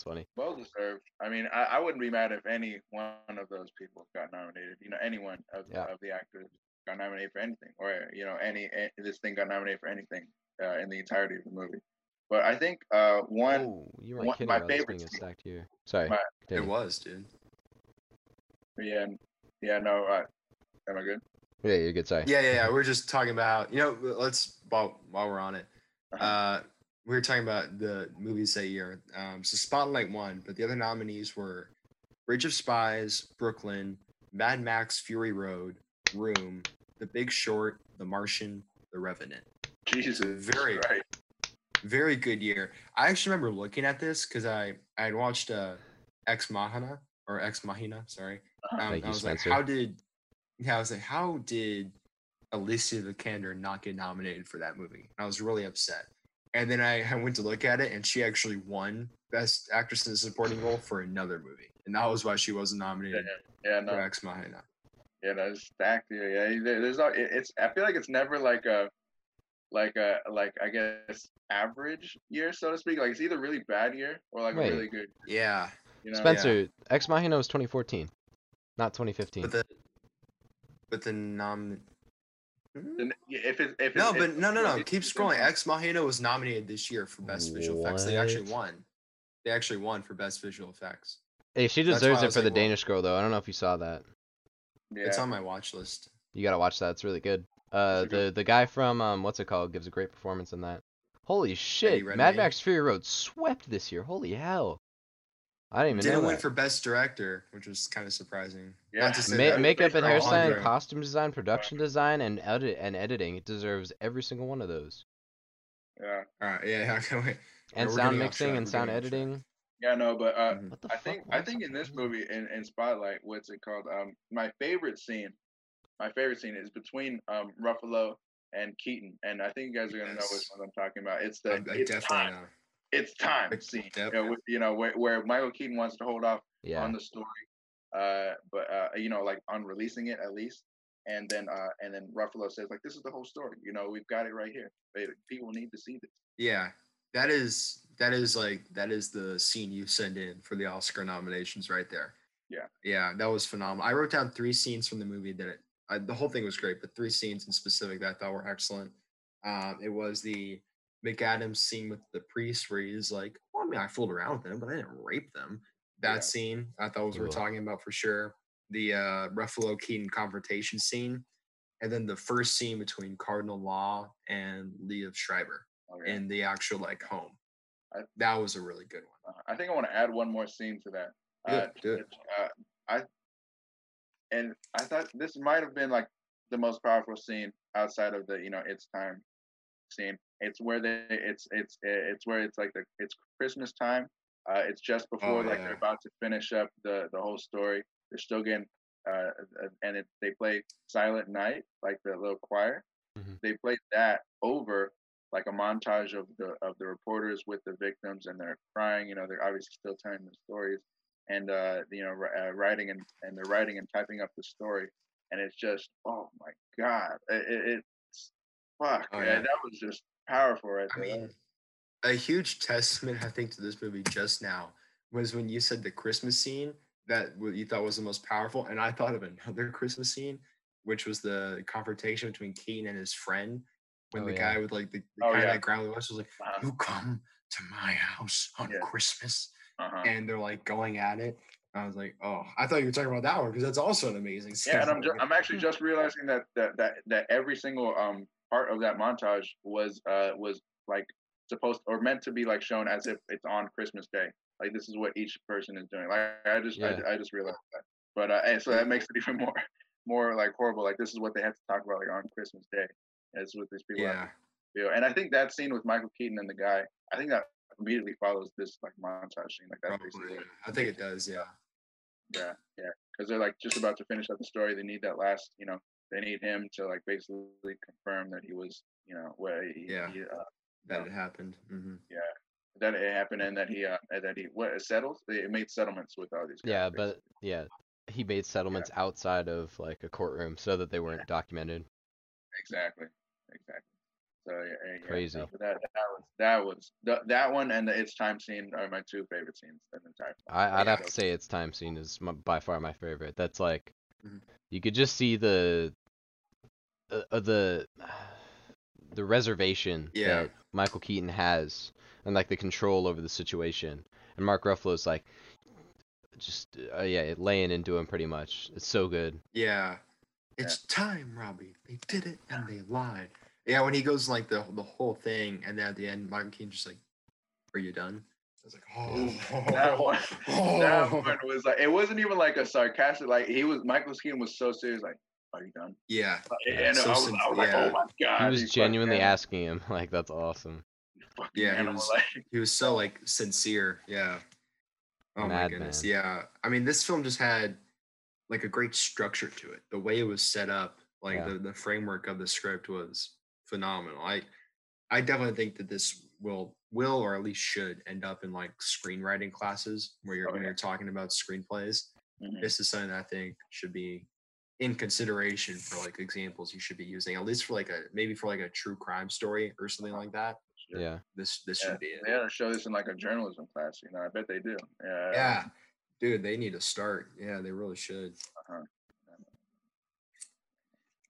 It's funny. Well deserved. I mean, I, I wouldn't be mad if any one of those people got nominated. You know, anyone of, Yeah. of the actors got nominated for anything, or you know, any a- this thing got nominated for anything uh, in the entirety of the movie. But I think uh, one. Oh, you weren't one- kidding my favorite being a scene- stacked year. Sorry. my- It was, dude. Yeah, yeah, no. Uh, am I good? Yeah, you're good. Sorry. Yeah, yeah, yeah. We're just talking about, you know, let's while while we're on it. Uh-huh. Uh, we were talking about the movies that year. Um, so Spotlight won, but the other nominees were Bridge of Spies, Brooklyn, Mad Max: Fury Road, Room, The Big Short, The Martian, The Revenant. Jesus, very- right. Very good year. I actually remember looking at this because I I had watched uh, Ex Machina or Ex Machina, sorry. Uh-huh. Um, Thank I was Spencer. like, how did? Yeah, I was like, how did Alicia Vikander not get nominated for that movie? I was really upset. And then I, I went to look at it, and she actually won Best Actress in a Supporting Role for another movie, and that was why she wasn't nominated Yeah, for no, Ex Machina. yeah, no, it's stacked here. Yeah, there's no. It's. I feel like it's never like a, like a like I guess average year, so to speak. Like it's either really bad year or like Wait. a really good. Yeah, You know. Spencer, Ex Machina was 2014, not 2015. but the but the nom. Then If it, if No, it, but no, no, no. if- Keep scrolling. Ex Machina was nominated this year for Best Visual Effects. They actually won. They actually won for Best Visual Effects. hey, she deserves it for the like, well- Danish girl, though. I don't know if you saw that. Yeah. It's on my watch list. You gotta watch that. It's really good. Uh, It's good- the the guy from um, what's it called, gives a great performance in that. Holy shit! Mad Max Fury Road swept this year. Holy hell! I didn't even Didn't know win that. for Best Director, which was kind of surprising. Yeah. Not to say Ma- that- makeup and based on hairstyling, costume design, production design, and edit and editing. It deserves every single one of those. Yeah. All right, yeah, yeah. Okay, wait. And we're sound mixing and sound getting off track. editing. Yeah. No, but uh, Mhm. What the I fuck? think I think in this movie in, in Spotlight, what's it called? Um, my favorite scene, my favorite scene is between um Ruffalo and Keaton, and I think you guys are gonna know which one I'm talking about. It's I, the I it's definitely time, know. It's time scene. yep. You know, with- you know where, where Michael Keaton wants to hold off Yeah. on the story, uh, but uh, you know, like on releasing it at least. And then, uh, and then Ruffalo says, like, this is the whole story. You know, we've got it right here. People need to see this. Yeah, that is that is like that is the scene you send in for the Oscar nominations right there. Yeah. Yeah, that was phenomenal. I wrote down three scenes from the movie that it, I, the whole thing was great, but three scenes in specific that I thought were excellent. Um, it was the McAdams scene with the priest where he's like, well, I mean, I fooled around with them, but I didn't rape them. That Yeah. scene I thought was what we're talking about for sure. The uh, Ruffalo Keaton confrontation scene, and then the first scene between Cardinal Law and Liev Schreiber Oh, yeah. in the actual like home. I- that was a really good one. Uh, I think I want to add one more scene to that. Do Uh, it, do it. Uh, I and I thought this might have been like the most powerful scene outside of the you know it's time scene. It's where they it's it's it's where it's like the it's Christmas time. Uh, it's just before like yeah. they're about to finish up the the whole story. They're still getting uh, uh, and it, they play Silent Night like the little choir. Mhm. They played that over like a montage of the of the reporters with the victims and they're crying. You know, they're obviously still telling the stories and uh, you know uh, writing and and they're writing and typing up the story. And it's just oh my god, it, it, it's fuck. Oh, yeah. That was just powerful right I there. That mean, a huge testament, I think, to this movie just now was when you said the Christmas scene that what you thought was the most powerful, and I thought of another Christmas scene, which was the confrontation between Keaton and his friend when Oh, the yeah. guy with like the, the Oh, guy yeah. that growled was like, Uh-huh. "You come to my house on Yeah. Christmas," Uh-huh. and they're like going at it. I was like, "Oh, I thought you were talking about that one because that's also an amazing scene." Yeah, and I'm ju- I'm actually just realizing that that that that every single um part of that montage was uh was like supposed or meant to be like shown as if it's on Christmas Day. Like this is what each person is doing. Like I just Yeah. I, I just realized that. But uh, and so that makes it even more more like horrible. Like this is what they have to talk about like on Christmas Day. That's what these people yeah, do. And I think that scene with Michael Keaton and the guy, I think that immediately follows this like montage scene. Like that's probably. basically what I think it does. Yeah, yeah, yeah, because they're like just about to finish up the story. They need that last, you know, they need him to like basically confirm that he was, you know, where he, Yeah. he, uh, that it happened. hmm Yeah, that it happened and that he, uh, that he, what it settled. They made settlements with all these. Guys, Yeah, basically. but yeah, he made settlements outside of like a courtroom so that they weren't documented. exactly, exactly. So yeah, yeah, yeah, Crazy. no, that that was that was the, that one and the it's time scene are my two favorite scenes in the entire. film. I, I'd Yeah. have to say its time scene is my, by far my favorite. That's like, Mhm. you could just see the, uh, uh, the, the reservation Yeah. that Michael Keaton has, and like the control over the situation, and Mark Ruffalo's like, just uh, yeah, laying into him pretty much. It's so good. Yeah. It's time, Robbie. They did it and they lied. Yeah, when he goes like the the whole thing, and then at the end, Michael Keaton just like, "Are you done?" I was like, "Oh, That one, that oh." one was like it wasn't even like a sarcastic like he was Michael Keaton was so serious like are you done? yeah, and so I was, sin- I was like yeah. oh my god He was genuinely animal, asking him, like that's awesome. fucking Yeah, he was- like, he was so like sincere. Yeah. Oh my Madman. goodness. Yeah. I mean, this film just had like a great structure to it. The way it was set up, like Yeah. the the framework of the script was phenomenal. I I definitely think that this will will or at least should end up in like screenwriting classes where you're Oh, when yeah. you're talking about screenplays. mhm. This is something that I think should be in consideration for like examples you should be using, at least for like a maybe for like a true crime story or something like that. Sure. Yeah. This this Yeah, should be it. they ought to show this in like a journalism class. You know, I bet they do. Yeah. Yeah, dude, they need to start. Yeah, they really should. Uh-huh.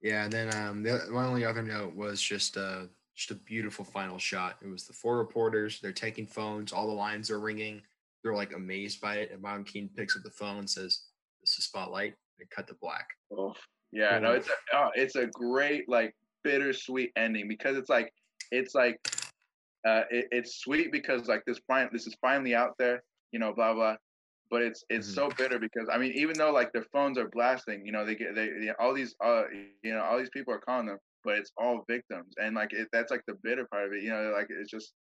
Yeah, and then um, the my only other note was just uh just a beautiful final shot. It was the four reporters. They're taking phones. All the lines are ringing. They're like amazed by it. And Mom keen picks up the phone, and says, "This is Spotlight." Cut to black. Oof. Yeah. No, it's a oh, it's a great like bittersweet ending because it's like it's like uh it, it's sweet because like this fine this is finally out there. You know, blah blah. But it's it's Mhm. so bitter because I mean even though like their phones are blasting, you know they get they, they all these uh you know all these people are calling them, but it's all victims and like it, that's like the bitter part of it. You know, like it's just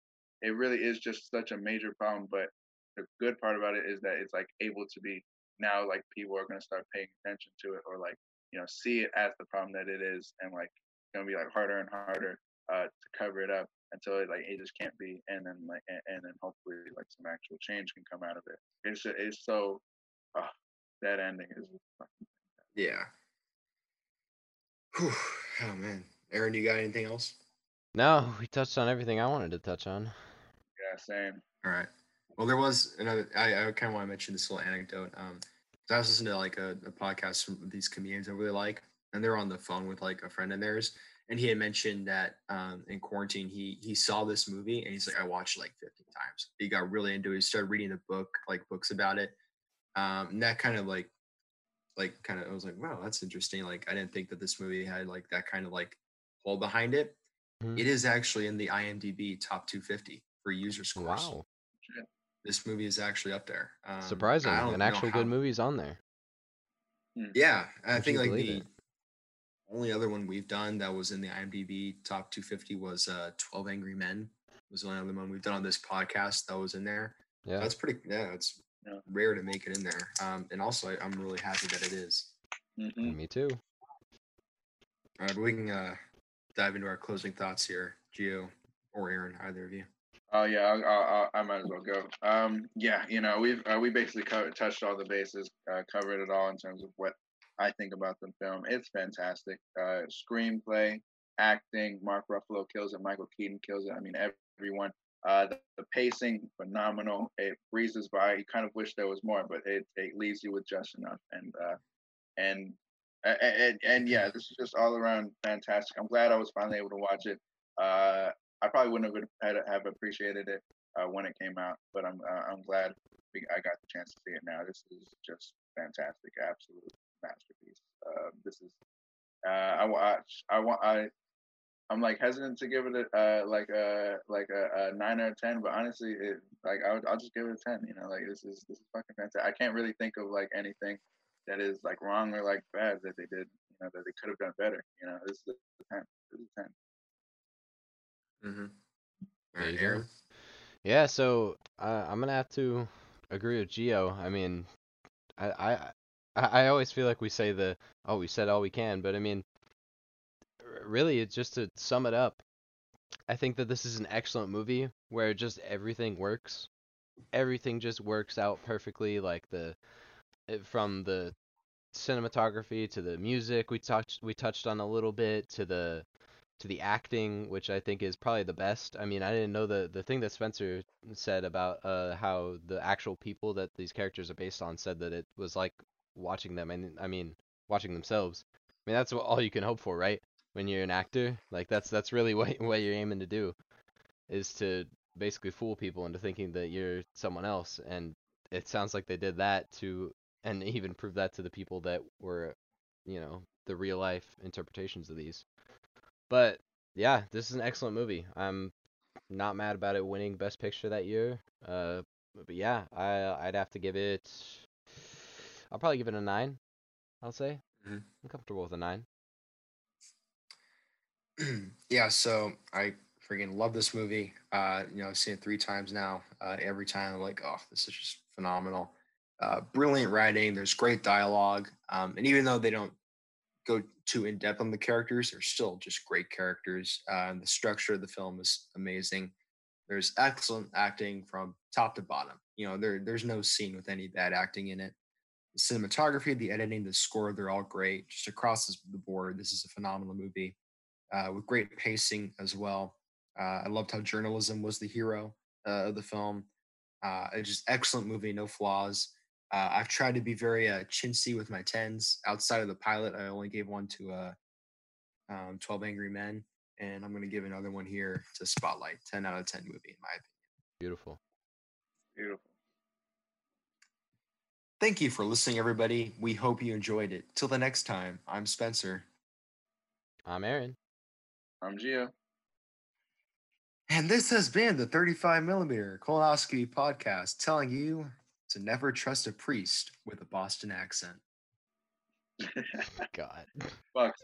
it really is just such a major problem. But the good part about it is that it's like able to be now like people are gonna start paying attention to it or like you know see it as the problem that it is and like it's gonna be like harder and harder uh to cover it up until it like it just can't be and then like and, and then hopefully like some actual change can come out of it. It's ju- it's so uh, that ending is Yeah. Whew. Oh man, Aaron, you got anything else? No, we touched on everything I wanted to touch on. yeah same. All right. Well, there was another. I, I kind of want to mention this little anecdote. Um, 'cause I was listening to like a, a podcast from these comedians I really like, and they're on the phone with like a friend of theirs, and he had mentioned that um, in quarantine he he saw this movie and he's like, I watched it like 15 times. He got really into it. He started reading the book, like books about it, um, and that kind of like, like kind of I was like, wow, that's interesting. Like I didn't think that this movie had like that kind of like pull behind it. Mhm. It is actually in the IMDb top 250 for user scores Wow, this movie is actually up there. Um, surprising, I don't and know actual how- good movies on there. Yeah, I Would think like the it? only other one we've done that was in the IMDb top 250 was uh 12 Angry Men. Was the only other one we've done on this podcast that was in there. Yeah, That's pretty. Yeah, it's Yeah. rare to make it in there. Um, and also I, I'm really happy that it is. hmm me too. All right, but we can uh, dive into our closing thoughts here, Gio or Aaron, either of you. Oh yeah, I'll, I'll, I'll, might as well go. Um, yeah, you know, we've uh, we basically covered, touched all the bases, uh, covered it all in terms of what I think about the film. It's fantastic. Uh, screenplay, acting, Mark Ruffalo kills it, Michael Keaton kills it. I mean, everyone. Uh, the, the pacing phenomenal. It breezes by. You kind of wish there was more, but it, it leaves you with just enough. And uh, and and, and yeah, this is just all around fantastic. I'm glad I was finally able to watch it. Uh, I probably wouldn't have have appreciated it uh, when it came out, but I'm uh, I'm glad I got the chance to see it now. This is just fantastic, absolute masterpiece. Uh, this is uh, I watch I want I I'm like hesitant to give it a uh, like a like a, a, nine out of ten, but honestly, it like I would, I'll just give it a ten. You know, like this is this is fucking fantastic. I can't really think of like anything that is like wrong or like bad that they did. You know, that they could have done better. You know, this is a ten. This is a 10 Mm-hmm. There you go. Yeah, so uh, I'm gonna have to agree with Gio. I mean, I, I I always feel like we say the oh we said all we can, but I mean, really, it's just to sum it up. I think that this is an excellent movie where just everything works. Everything just works out perfectly. Like the eh, from the cinematography to the music we touched we touched on a little bit to the to the acting, which I think is probably the best. I mean, I didn't know the the thing that Spencer said about uh, how the actual people that these characters are based on said that it was like watching them, and I mean, watching themselves. I mean, that's what, all you can hope for, right? When you're an actor, like that's that's really what what you're aiming to do, is to basically fool people into thinking that you're someone else, and it sounds like they did that to, and even prove that to the people that were, you know, the real life interpretations of these. But yeah, this is an excellent movie. I'm not mad about it winning Best Picture that year. Uh, but yeah, I I'd have to give it. I'll probably give it a nine. I'll say mm-hmm. I'm comfortable with a nine. yeah, so I freaking love this movie. Uh, you know, I've seen it three times now. Uh, every time I'm like, oh, this is just phenomenal. Uh, brilliant writing. There's great dialogue. Um, and even though they don't go too in depth on the characters. They're still just great characters. Uh, the structure of the film is amazing. There's excellent acting from top to bottom. You know, there there's no scene with any bad acting in it. The cinematography, the editing, the score, they're all great. Just across the board, this is a phenomenal movie uh, with great pacing as well. Uh, I loved how journalism was the hero uh, of the film. Uh, it's just excellent movie, no flaws. Uh, I've tried to be very uh, chintzy with my tens. Outside of the pilot, I only gave one to uh, um, 12 Angry Men, and I'm going to give another one here to Spotlight. 10 out of 10 movie, in my opinion. Beautiful. Beautiful. Thank you for listening, everybody. We hope you enjoyed it. Till the next time, I'm Spencer. I'm Aaron. I'm Gio. And this has been the 35 millimeter colonoscopy podcast telling you to never trust a priest with a Boston accent. God. Fuck.